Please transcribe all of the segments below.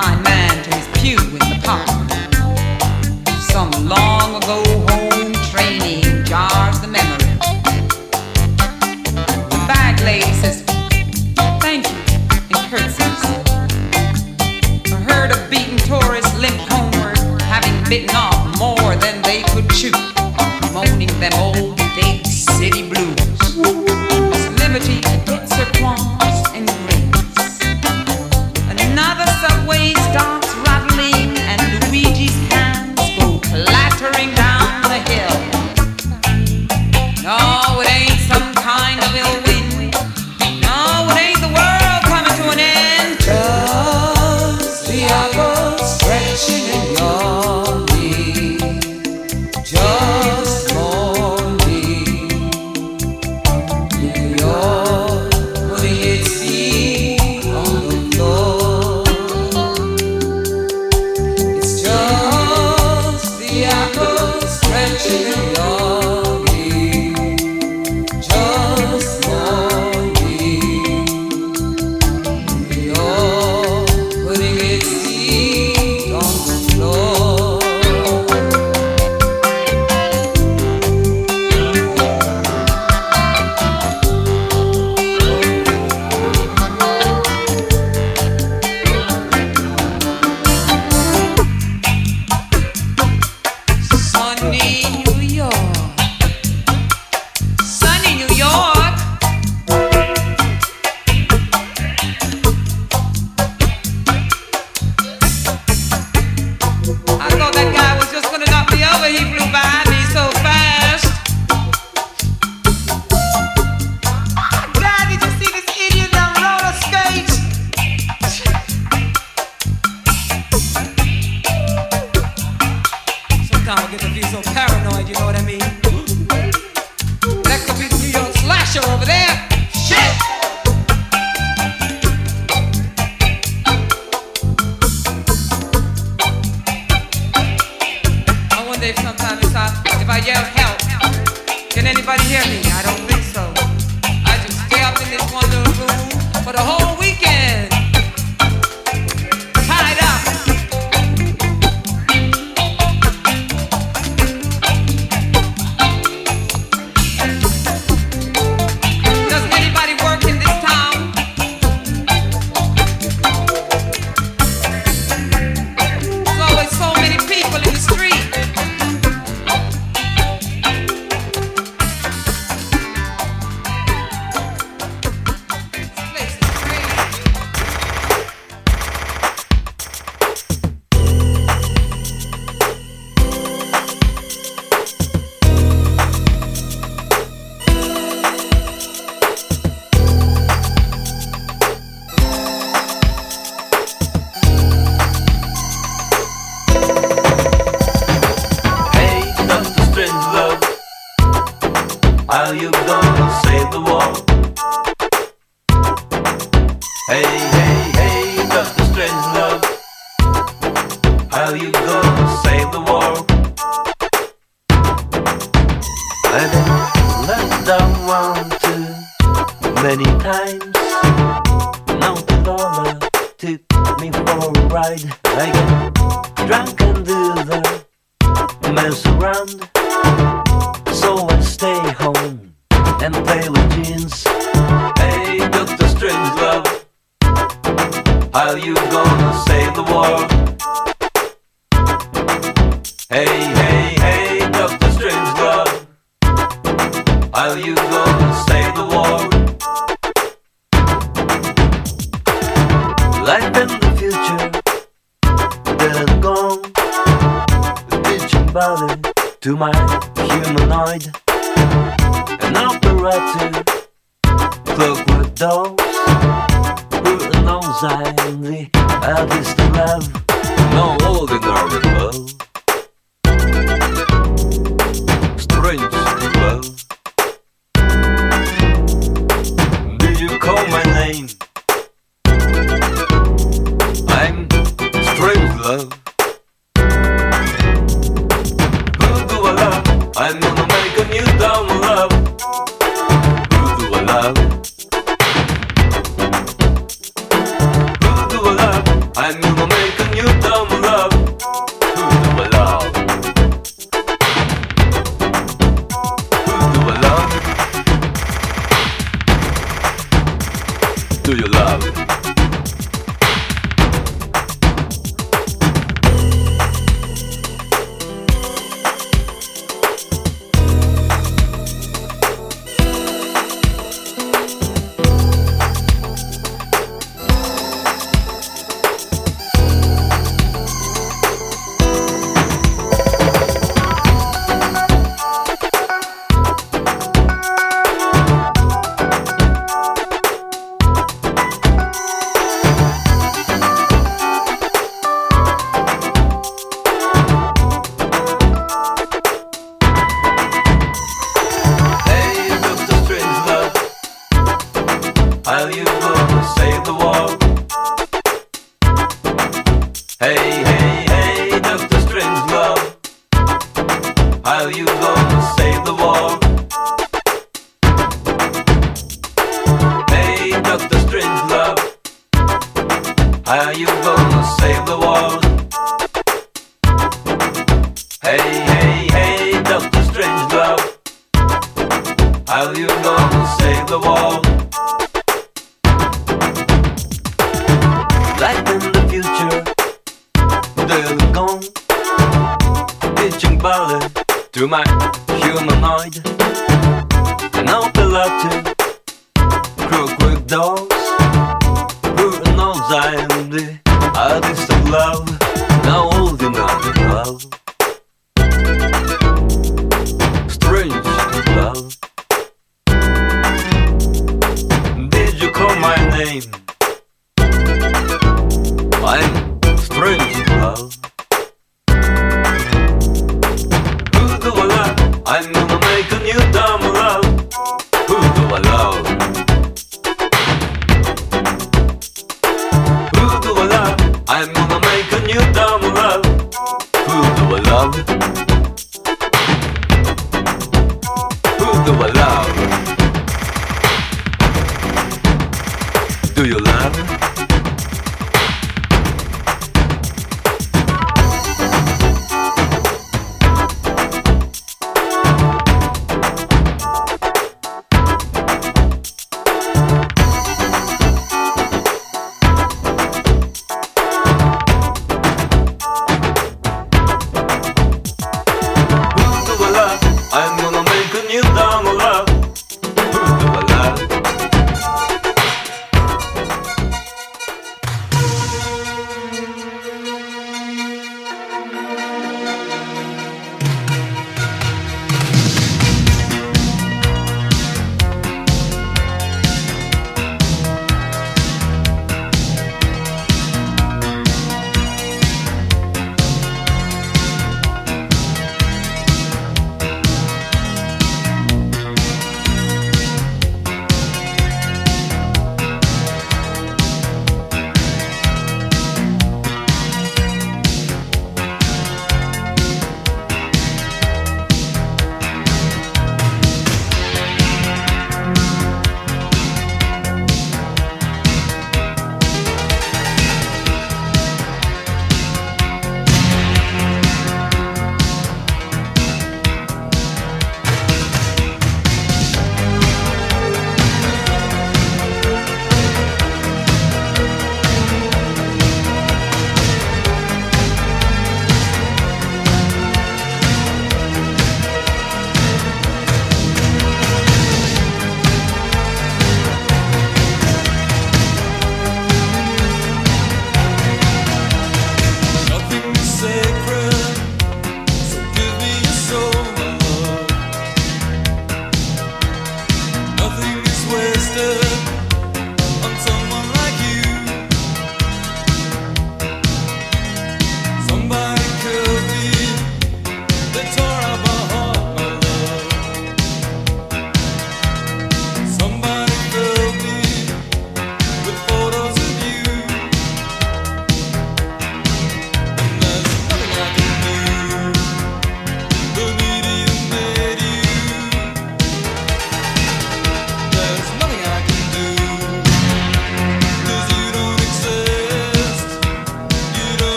blind man to his pew in the park. Some long ago Now get to be so paranoid, you know what I mean? That could be the New York slasher over there. Shit! if sometimes if I, if I yell help, can anybody hear me? I don't think While you go and save the world. Life in the future, they're gone. The pigeon to my humanoid. Are you gonna save the world? Hey, hey, hey, Doctor Strange you gonna save the world? In the future, they're gone. To my humanoid. And all the.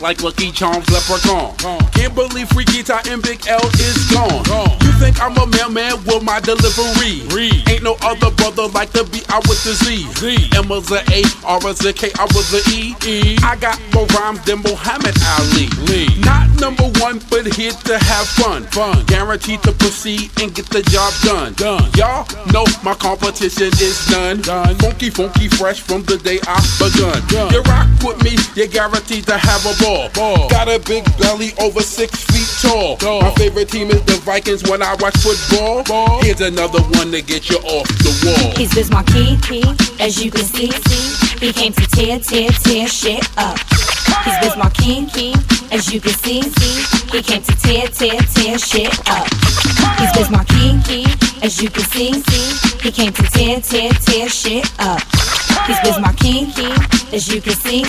Like Lucky Charms Leprechaun. Can't believe Freaky Tah and Big L is gone. Think I'm a mailman with my delivery? Ain't no other brother like the B. I with the Z. Z. M was a A, R was a K, I was a E. E. I got more rhymes than Muhammad Ali. Lee. Not number one, but here to have fun. Fun. Guaranteed to proceed and get the job done. Done. Y'all know my competition is none. Done. Funky, funky, fresh from the day I begun. Done. You rock with me, you're guaranteed to have a ball. ball. Got a big belly over six feet tall. tall. My favorite team is the Vikings when I watch football. Ball. Here's another one to get you off the wall. He's Biz Markie, as you can see. He came to tear, tear, tear shit up. He's King, King, as you can see. He came to tear, tear, tear shit up. He's King, King, as you can see. He came to tear, tear, tear shit up. He's Bismarck King, King, as you can see.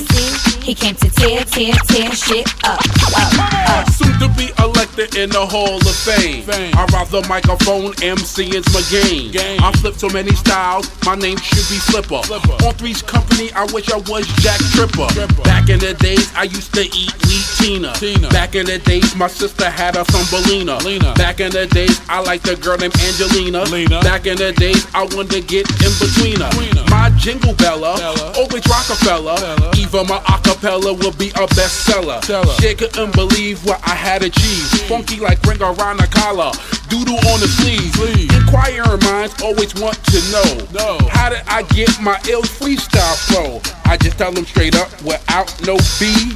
He came to tear, tear, tear shit up, up, up. Soon to be elected in the Hall of Fame. I rock the microphone, MCing's my game. I flip so many styles, my name should be Flipper. On Three's Company, I wish I was Jack Tripper. Back in the days, I used to eat wheat Tina. Back in the days, my sister had a from Belina. Back in the days, I liked a girl named Angelina. Back in the days, I wanted to get in between her. My jingle bella, always Rockefeller. Oh, Even my acapella will be a bestseller. She couldn't believe what I had achieved. Funky like ring around the collar, doodle on the sleeve. Inquiring minds always want to know. no. How did I get my ill freestyle flow? I just tell them straight up without no B.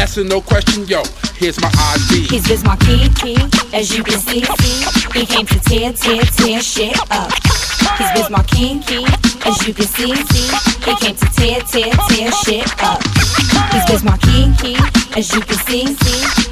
Asking no question, yo, here's my ID. He's Biz Markie, as you can see. He came to tear, tear, tear shit up. He's Biz Markie, as you can see. He came to tear, tear, tear shit up. He's Biz Markie, as you can see.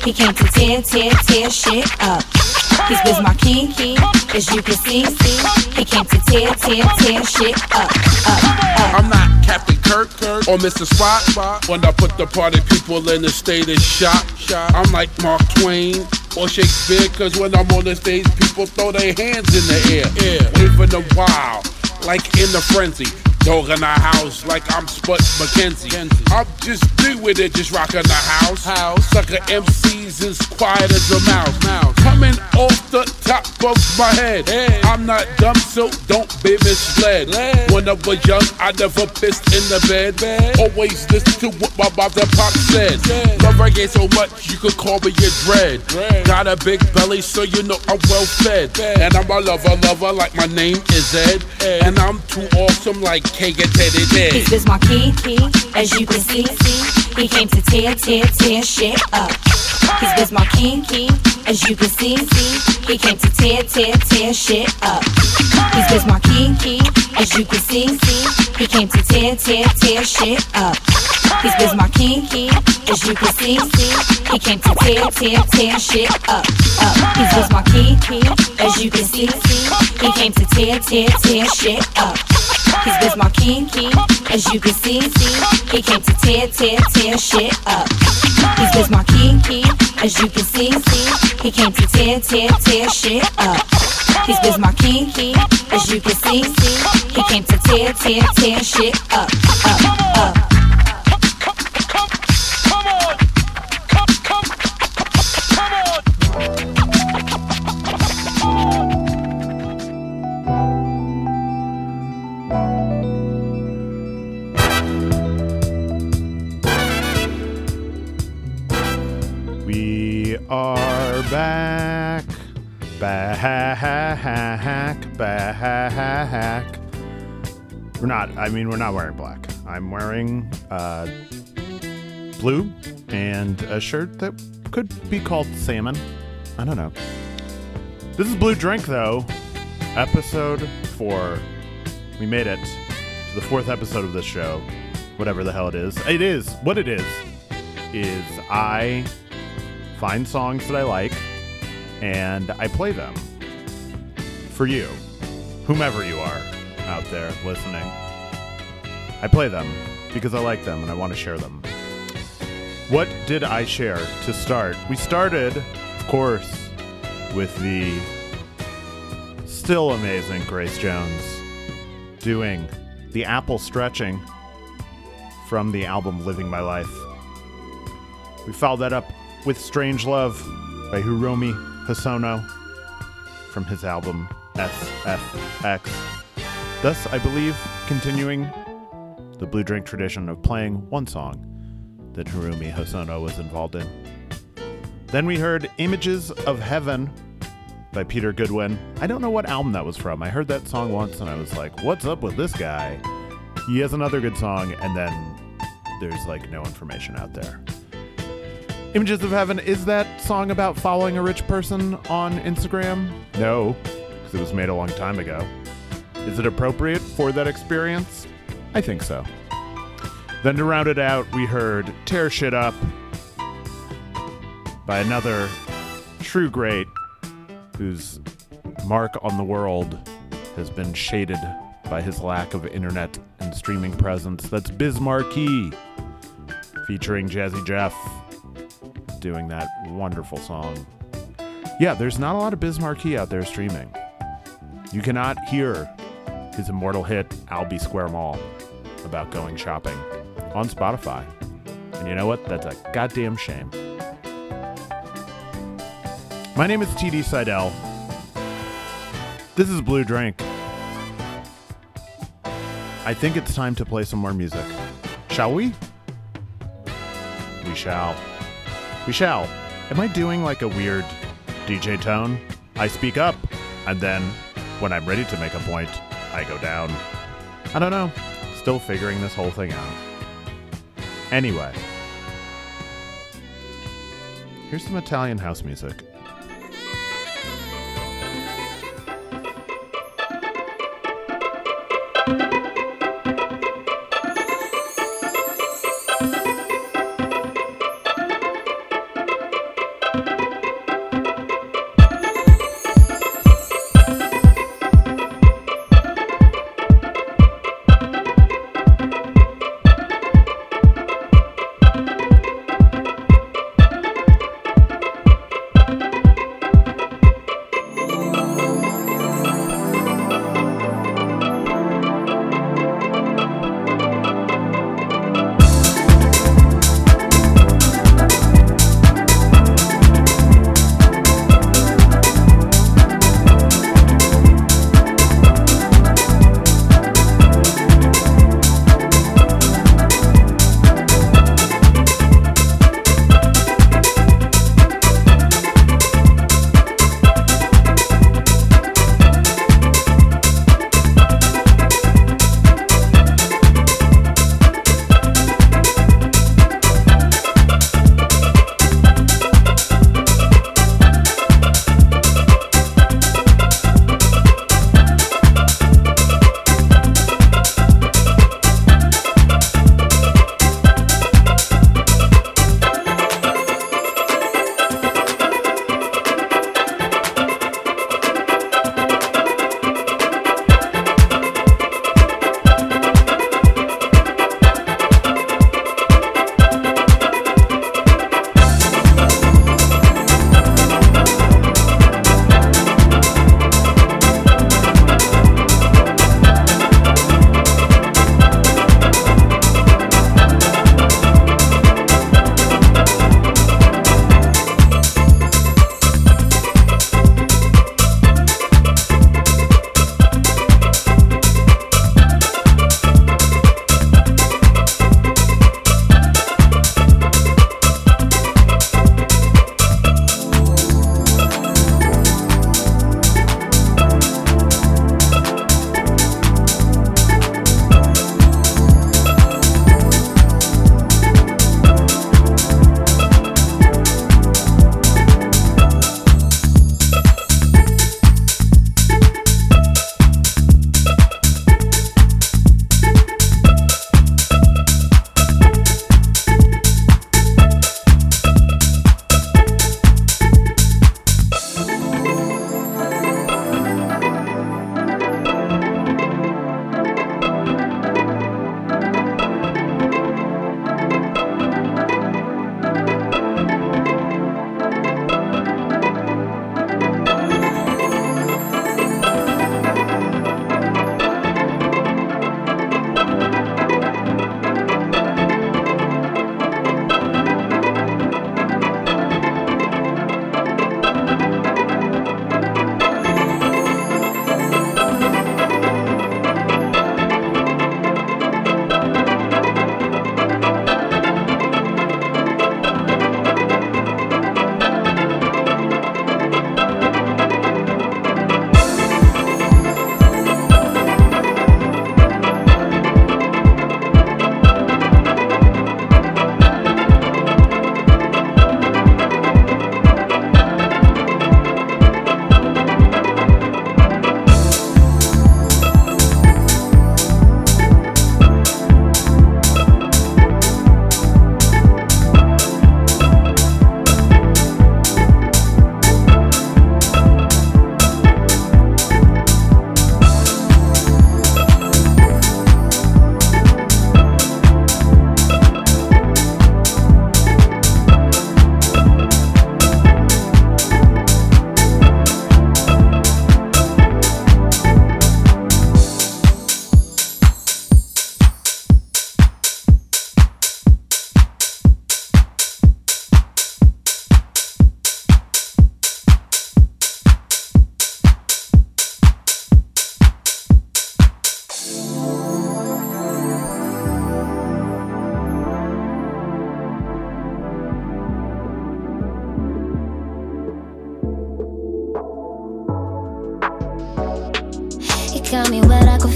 He came to tear, tear, tear shit up. He's Biz Markie, as you can see. see, He came to tear, tear, tear shit up, up, up. I'm not Captain Kirk or Mr. Spock. When I put the party people in the state of shock, I'm like Mark Twain or Shakespeare. Cause when I'm on the stage, people throw their hands in the air. Waving them wild, like in the frenzy. Dog in the house like I'm Spud MacKenzie. I'm just doing it, just rocking the house. house. Sucker MCs as quiet as a mouse. Coming off the top of my head. I'm not dumb, so don't be misled. When I was young, I never pissed in the bed. Always listen to what my and pop said. Love reggae so much you could call me your dread. Got a big belly, so you know I'm well fed. And I'm a lover, lover like my name is Ed. And I'm too awesome like K and Teddy Dead. He's Biz Markie, as you can see. He came to tear, tear, tear shit up. He's Biz Markie, as you can see. He came to tear, tear, tear shit up. He's Biz Markie, as you can see. He came to tear, tear, tear shit up. He's Biz Markie, as you can see. He came to tear, tear, tear shit up, up. He's Biz Markie, as you can see. He came to tear, tear, tear shit up. He's Biz Markie, as you can see. see, He came to tear, tear, tear shit up. He's Biz Markie, as you can see. He came to tear, tear, tear shit up. He's Biz Markie, as you can see. He came to tear, tear, tear shit up, up, up. We're not, I mean, we're not wearing black. I'm wearing uh, blue and a shirt that could be called salmon. I don't know. This is Blue Drink, though. Episode four. We made it to the fourth episode of this show. Whatever the hell it is. It is. What it is, is I find songs that I like and I play them for you, whomever you are out there listening. I play them because I like them and I want to share them. What did I share to start? We started, of course, with the still amazing Grace Jones doing the apple stretching from the album Living My Life. We followed that up with Strange Love by Haruomi Hosono from his album SFX. Thus, I believe, continuing the Blue Drink tradition of playing one song that Haruomi Hosono was involved in. Then we heard Images of Heaven by Peter Godwin. I don't know what album that was from. I heard that song once and I was like, what's up with this guy? He has another good song, and then there's like no information out there. Images of Heaven, is that song about following a rich person on Instagram? No, because it was made a long time ago. Is it appropriate for that experience? I think so. Then to round it out, we heard Tear Shit Up by another true great whose mark on the world has been shaded by his lack of internet and streaming presence. That's Biz Markie featuring Jazzy Jeff doing that wonderful song. Yeah, there's not a lot of Biz Markie out there streaming. You cannot hear his immortal hit Albee Square Mall about going shopping on Spotify. And you know what? That's a goddamn shame. My name is TD Seidel. This is Blue Drink. I think it's time to play some more music. Shall we? We shall. We shall. Am I doing like a weird DJ tone? I speak up, and then when I'm ready to make a point, I go down. I don't know. Still figuring this whole thing out. Anyway, here's some Italian house music.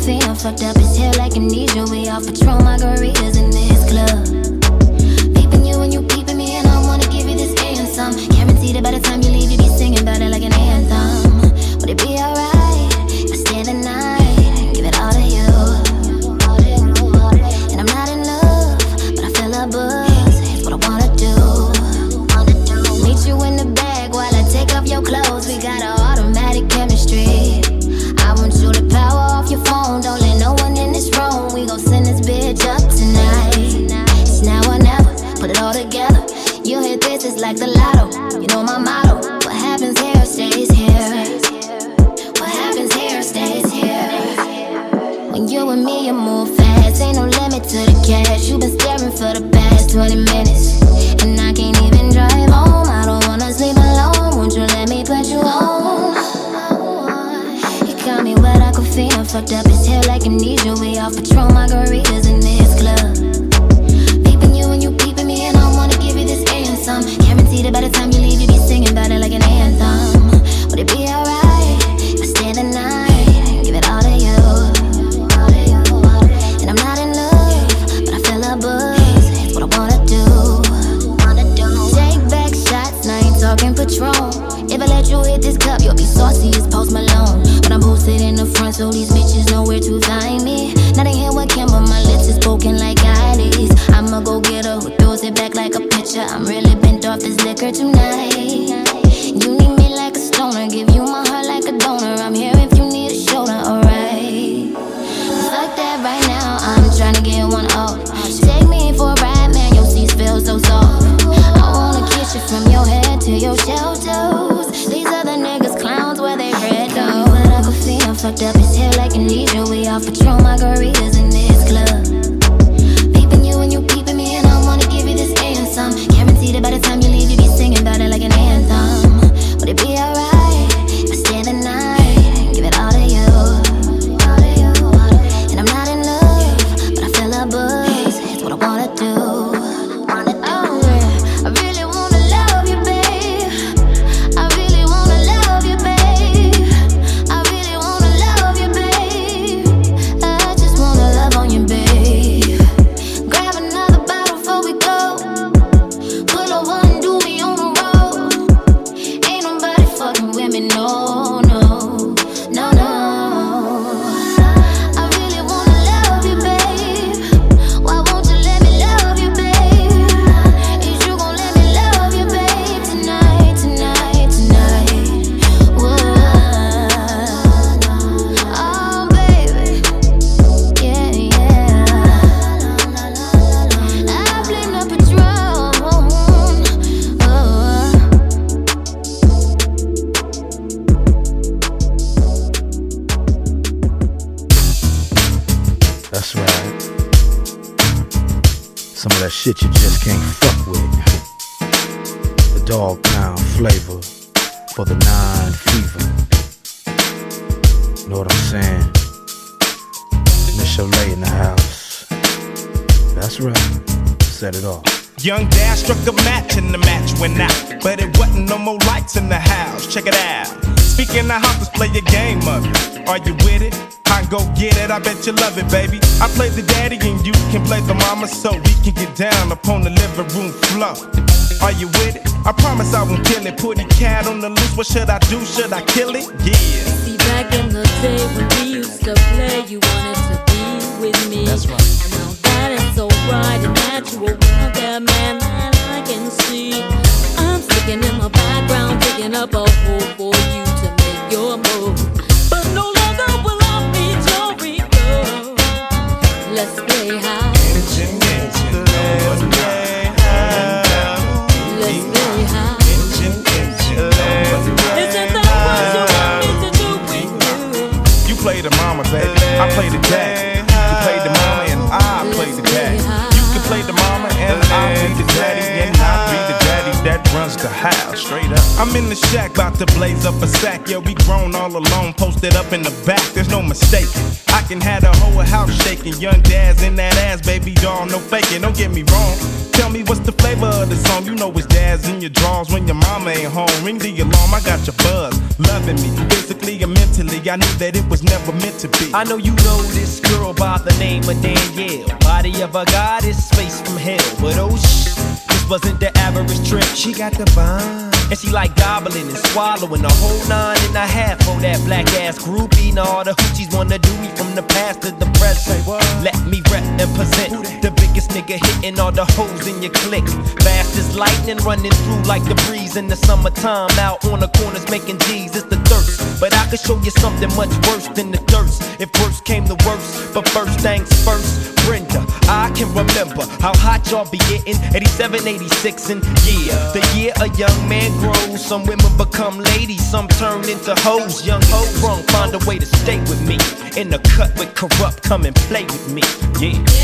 See, I'm fucked up as hell like amnesia. We all patrol margaritas in this club. to your shelters. These other niggas clowns where they red though. I'm fucked up as hell like amnesia. We all patrol margaritas in this club. should I do? Should I kill it? Yeah. See, back in the day when we used to play, you wanted to be with me. That's right. And now that is so right and natural. Wonder man that I can see. I'm sticking in the background, picking up a hole for you to make your. move. play the dad. You play the mama and I play the dad. You can play the mama and I play the dad runs the house. Straight up. I'm in the shack, about to blaze up a sack. Yeah, we grown all alone, posted up in the back. There's no mistake. I can have the whole house shaking. Young dad's in that ass, baby doll, no faking. Don't get me wrong. Tell me what's the flavor of the song. You know it's dads in your drawers when your mama ain't home. Ring the alarm, I got your buzz. Loving me, physically and mentally. I knew that it was never meant to be. I know you know this girl by the name of Danielle. Body of a goddess, face from hell. But oh shit wasn't the average trip. She got the vibe. And she like gobbling and swallowing a whole nine and a half for that black ass groupie. Now all the hoochies wanna do me from the past to the present. Let me represent the biggest nigga hitting all the hoes in your clique. Fast as lightning running through like the breeze in the summertime. Out on the corners making G's, it's the thirst. But I could show you something much worse than the thirst. If worst came to worst, but first things first, Brenda, I can remember how hot y'all be getting 87, 86, and yeah, the year a young man grows. Some women become ladies, some turn into hoes. Young hoes sprung, find a way to stay with me. In the cut with Kurupt, come and play with me. Yeah.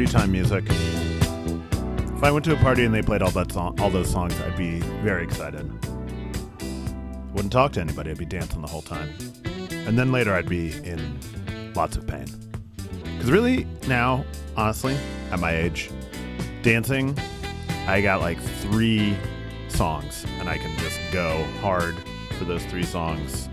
Party time music. If I went to a party and they played all that song, all those songs, I'd be very excited. Wouldn't talk to anybody. I'd be dancing the whole time, and then later I'd be in lots of pain. Because really, now, honestly, at my age, dancing, I got like three songs, and I can just go hard for those three songs,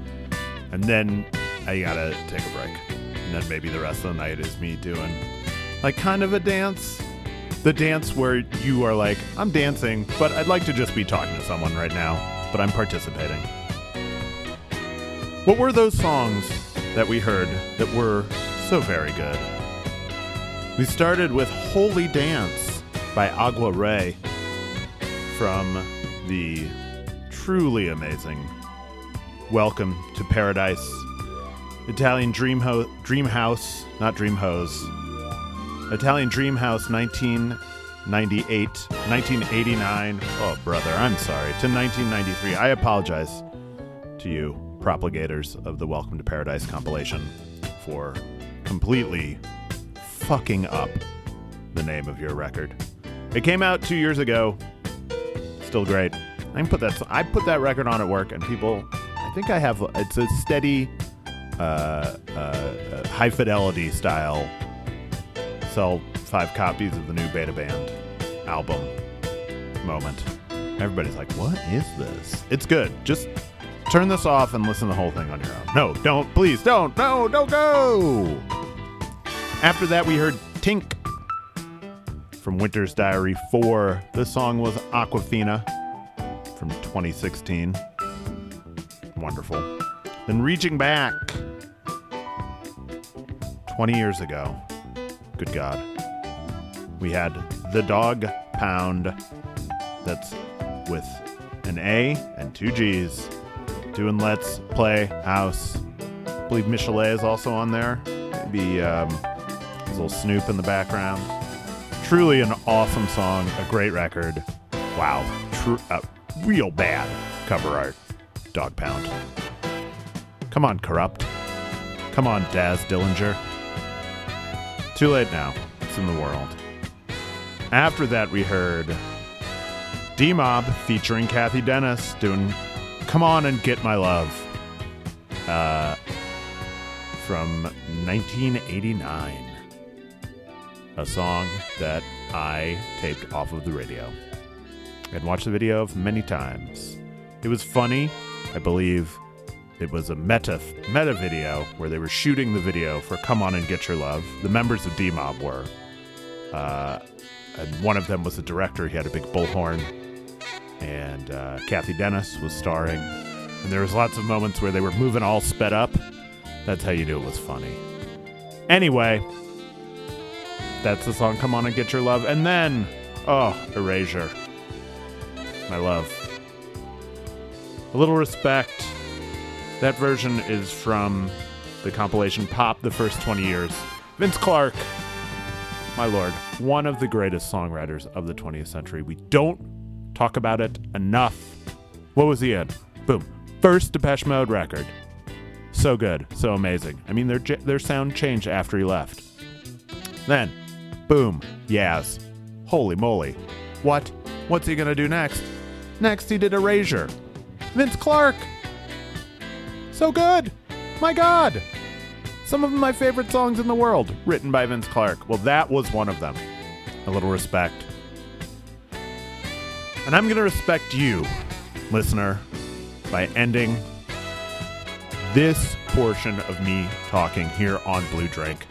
and then I gotta take a break, and then maybe the rest of the night is me doing like kind of a dance. The dance where you are like, I'm dancing, but I'd like to just be talking to someone right now, but I'm participating. What were those songs that we heard that were so very good? We started with Holy Dance by Agua Re from the truly amazing Welcome to Paradise Italian Dream, Ho- Dream House, not Dream Hose. Italian Dream House 1998, 1989. Oh, brother, I'm sorry. To 1993. I apologize to you, propagators of the Welcome to Paradise compilation, for completely fucking up the name of your record. It came out two years ago. Still great. I put that. I put that record on at work, and people. I think I have. It's a steady, uh, uh, high fidelity style. Sell five copies of the new Beta Band album moment. Everybody's like, "What is this?" It's good. Just turn this off and listen to the whole thing on your own. No, don't. Please don't. No, don't go. After that, we heard Tink from Winter's Diary 4. This song was Aquafina from 2016. Wonderful. Then reaching back 20 years ago. Good God. We had Tha Dogg Pound. That's with an A and two G's. Doing Let's Play House. I believe Michel'le is also on there. Maybe um, his little Snoop in the background. Truly an awesome song, a great record. Wow, true, uh, real bad cover art. Dogg Pound. Come on, Kurupt. Come on, Daz Dillinger. Too late now. It's in the world. After that, we heard D Mob featuring Cathy Dennis doing Come On and Get My Love uh, from 1989 a song that I taped off of the radio and watched the video of many times. It was funny. I believe it was a meta meta video where they were shooting the video for "Come On and Get Your Love." The members of D Mob were, uh, and one of them was the director. He had a big bullhorn, and uh, Cathy Dennis was starring. And there was lots of moments where they were moving all sped up. That's how you knew it was funny. Anyway, that's the song Come On and Get Your Love. And then, oh, Erasure. My love. A little respect. That version is from the compilation Pop the First 20 Years. Vince Clarke, my lord, one of the greatest songwriters of the 20th century. We don't talk about it enough. What was he in? Boom. First Depeche Mode record. So good, so amazing. I mean, their their sound changed after he left. Then, boom, Yaz. Holy moly. What? What's he gonna do next? Next, he did Erasure. Vince Clarke. So good. My God. Some of my favorite songs in the world, written by Vince Clarke. Well, that was one of them. A little respect. And I'm going to respect you, listener, by ending this portion of me talking here on Blue Drink.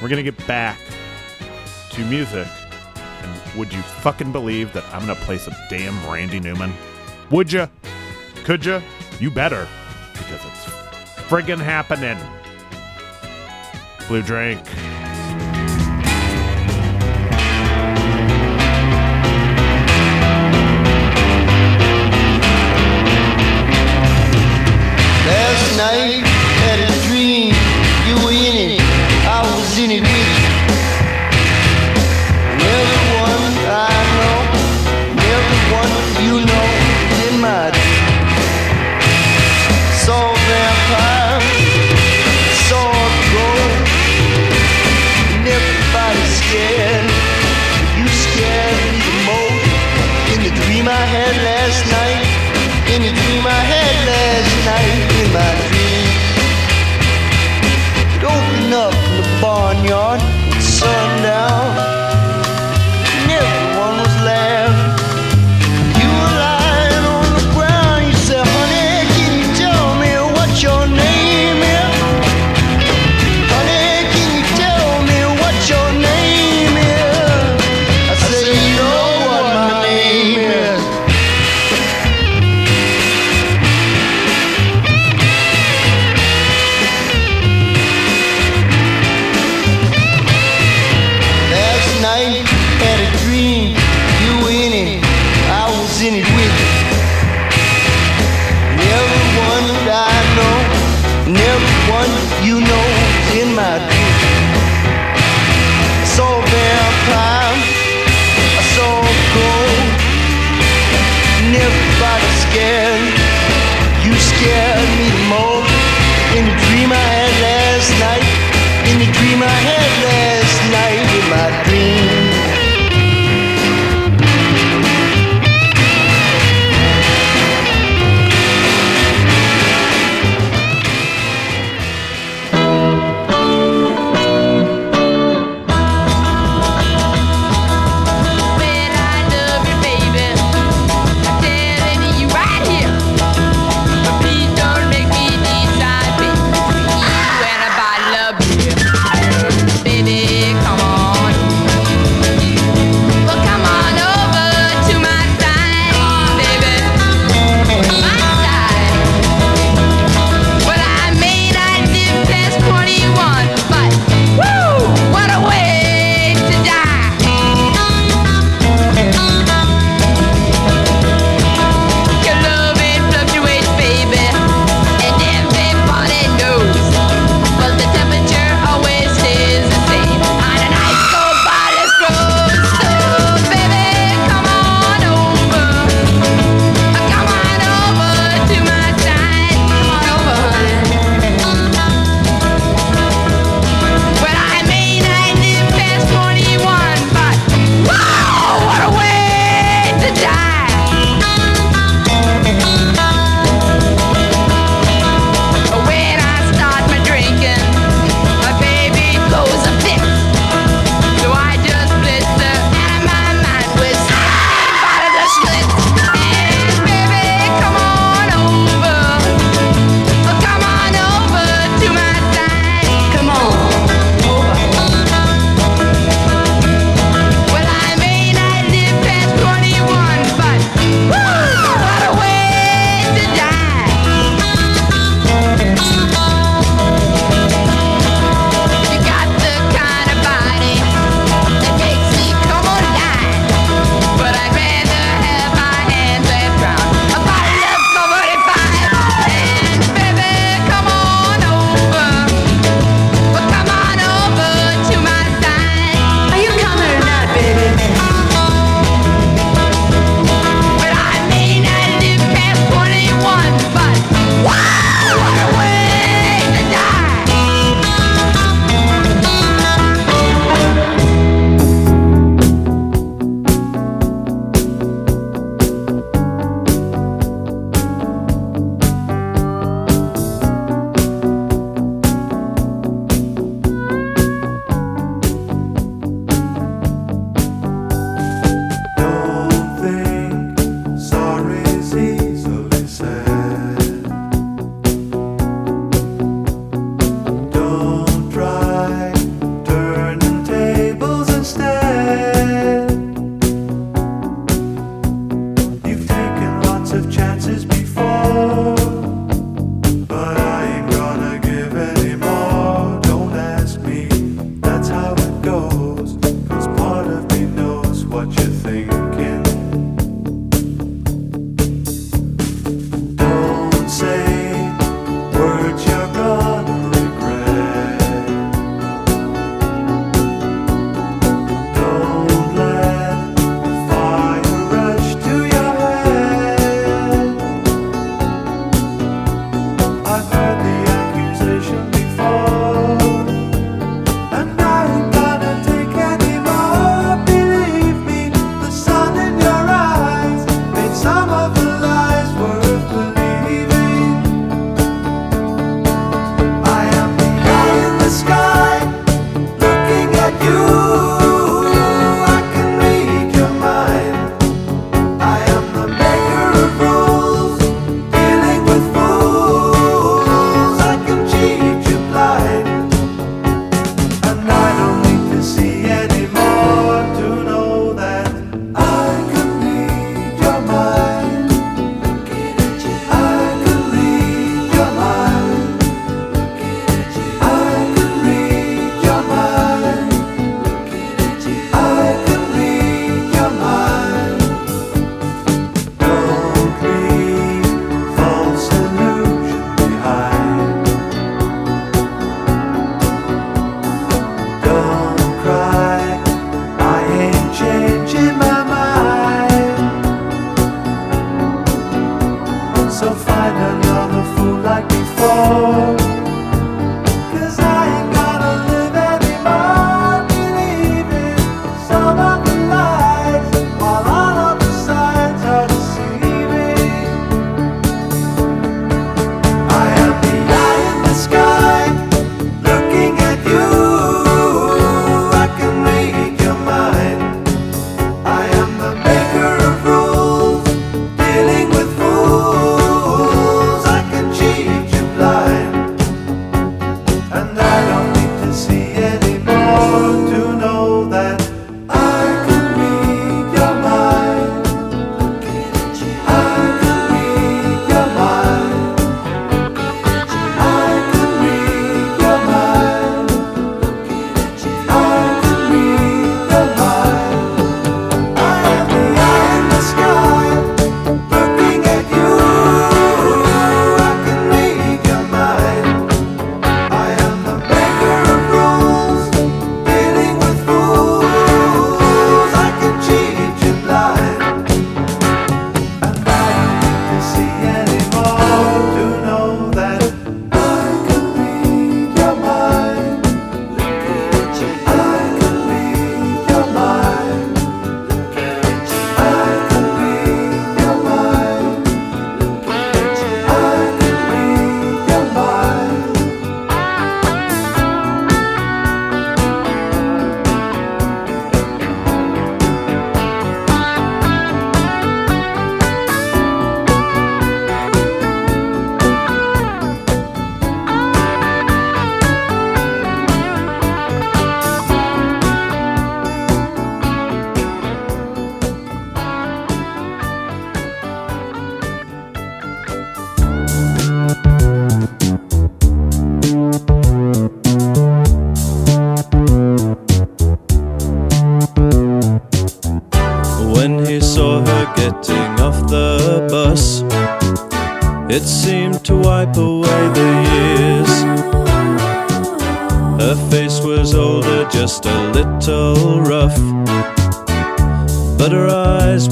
We're going to get back to music. And would you fucking believe that I'm going to play some damn Randy Newman? Would you? Could you? You better. Because it's friggin' happening. Blue Drink.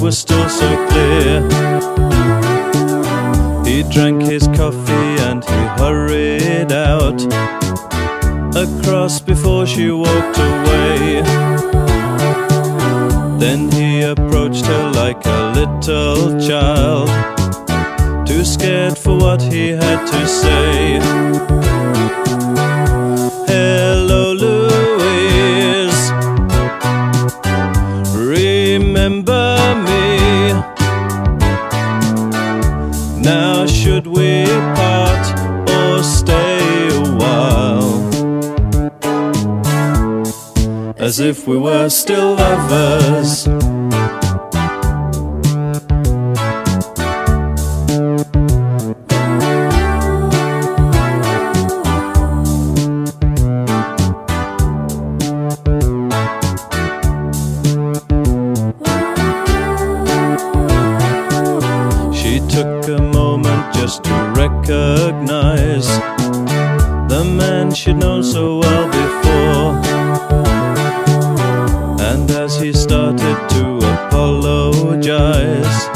Were still so clear. He drank his coffee and he hurried out across before she walked away. Then he approached her like a little child, too scared for what he had to say. As if we were still lovers. Apologize,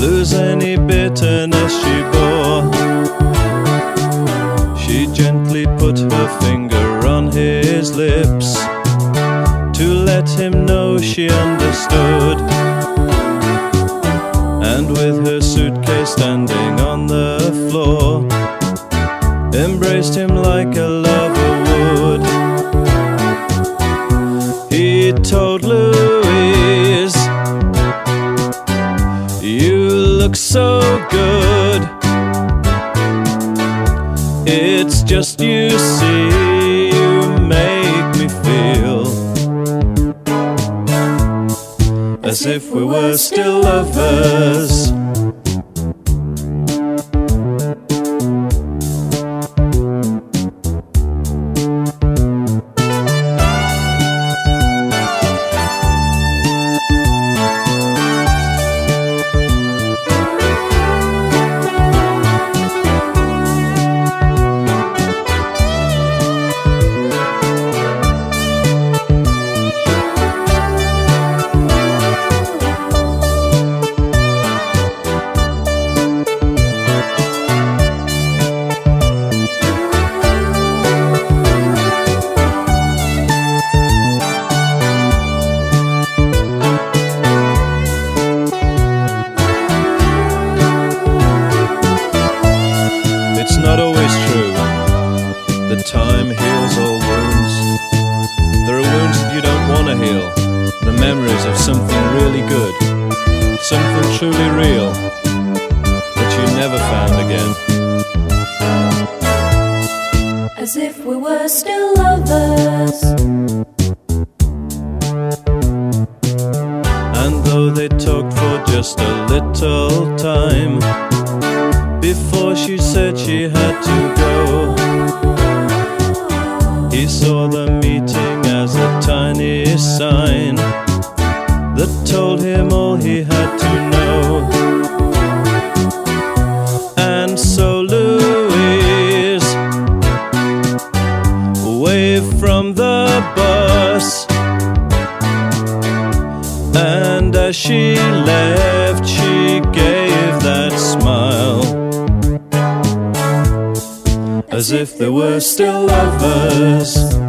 lose any bitterness she bore, she gently put her finger on his lips to let him know she understood. And with her suitcase standing on the floor, embraced him like a lover would. He told Louise, so good. It's just you see, you make me feel as if we were still lovers. Before she said she had to go, he saw the meeting as a tiny sign that told him all he had to know. And so Louise waved from the bus. And as she left, if they were still lovers.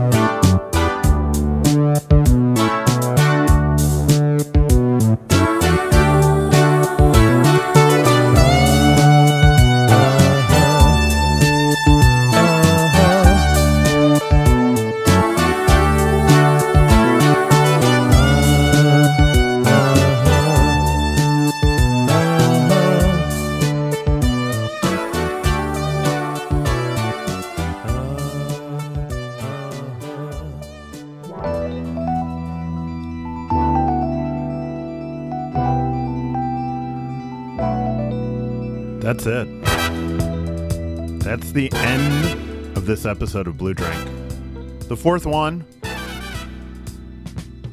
Episode of Blue Drink. The fourth one,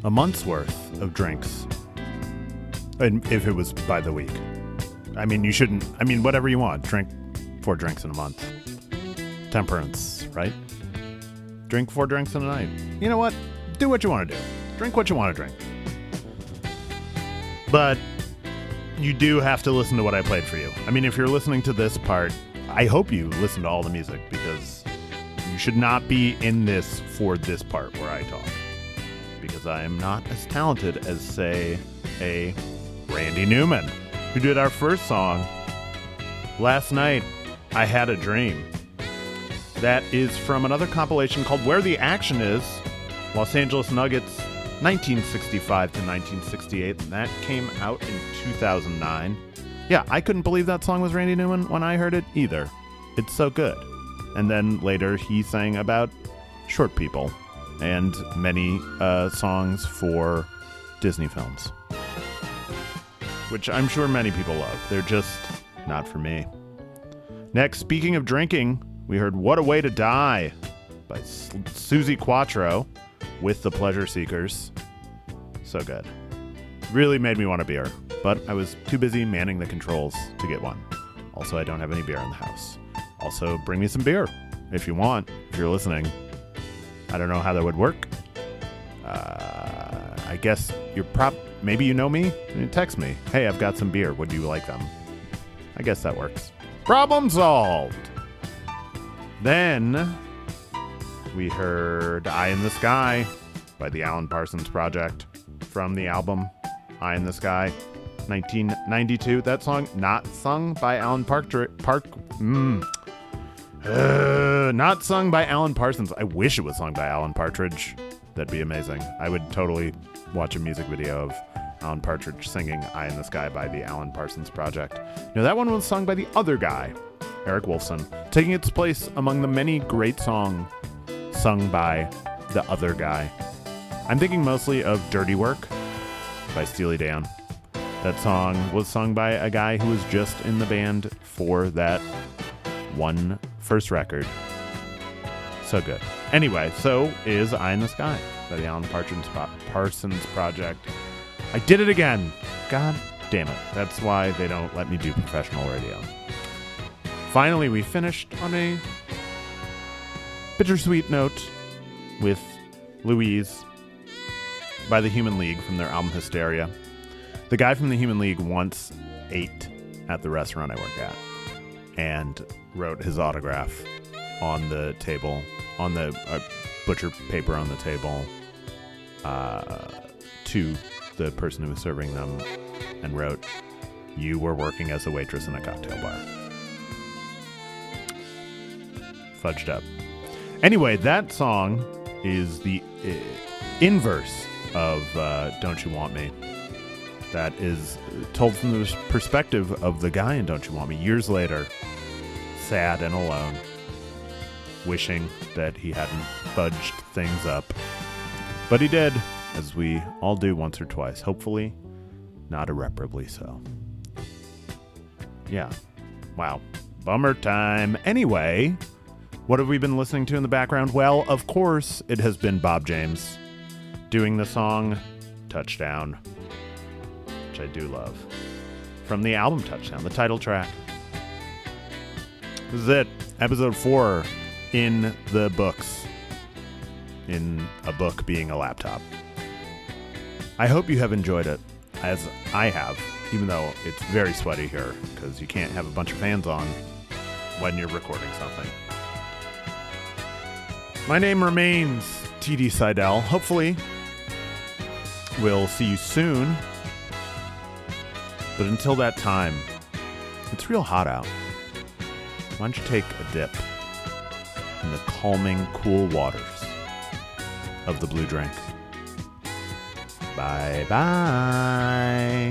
a month's worth of drinks. And if it was by the week. I mean, you shouldn't. I mean, whatever you want. Drink four drinks in a month. Temperance, right? Drink four drinks in a night. You know what? Do what you want to do. Drink what you want to drink. But you do have to listen to what I played for you. I mean, if you're listening to this part, I hope you listen to all the music because should not be in this for this part where I talk. Because I am not as talented as, say, a Randy Newman, who did our first song last night. I had a dream. That is from another compilation called Where the Action Is Los Angeles Nuggets 1965 to 1968. And that came out in 2009. Yeah, I couldn't believe that song was Randy Newman when I heard it either. It's so good. And then later he sang about short people and many uh, songs for Disney films, which I'm sure many people love. They're just not for me. Next, speaking of drinking, we heard What a Way to Die by S- Suzi Quatro with the Pleasure Seekers. So good. Really made me want a beer, but I was too busy manning the controls to get one. Also, I don't have any beer in the house. Also, bring me some beer if you want, if you're listening. I don't know how that would work. Uh, I guess you're prop. Maybe you know me. Text me. Hey, I've got some beer. Would you like them? I guess that works. Problem solved. Then we heard Eye in the Sky by the Alan Parsons Project from the album Eye in the Sky 1992. That song not sung by Alan Park Park mm, uh, not sung by Alan Parsons. I wish it was sung by Alan Partridge. That'd be amazing. I would totally watch a music video of Alan Partridge singing Eye in the Sky by the Alan Parsons Project. No, that one was sung by the other guy, Eric Woolfson, taking its place among the many great songs sung by the other guy. I'm thinking mostly of Dirty Work by Steely Dan. That song was sung by a guy who was just in the band for that one first record. So good. Anyway, so is Eye in the Sky by the Alan Parsons, Parsons Project. I did it again. God damn it. That's why they don't let me do professional radio. Finally, we finished on a bittersweet note with Louise by the Human League from their album Hysteria. The guy from the Human League once ate at the restaurant I work at and wrote his autograph on the table, on the uh, butcher paper on the table, uh, to the person who was serving them, and wrote, "You were working as a waitress in a cocktail bar." Fudged up. Anyway, that song is the uh, inverse of uh, "Don't You Want Me." That is told from the perspective of the guy in "Don't You Want Me" years later, sad and alone, wishing that he hadn't fudged things up, but he did, as we all do once or twice. Hopefully, not irreparably so. Yeah. Wow. Bummer time. Anyway, what have we been listening to in the background? Well, of course, it has been Bob James doing the song Touchdown, which I do love. From the album Touchdown, the title track. This is it. Episode four in the books. In a book being a laptop. I hope you have enjoyed it, as I have, even though it's very sweaty here, because you can't have a bunch of fans on when you're recording something. My name remains TD Seidel. Hopefully, we'll see you soon. But until that time, it's real hot out. Why don't you take a dip in the calming, cool waters of the blue drink? Bye bye.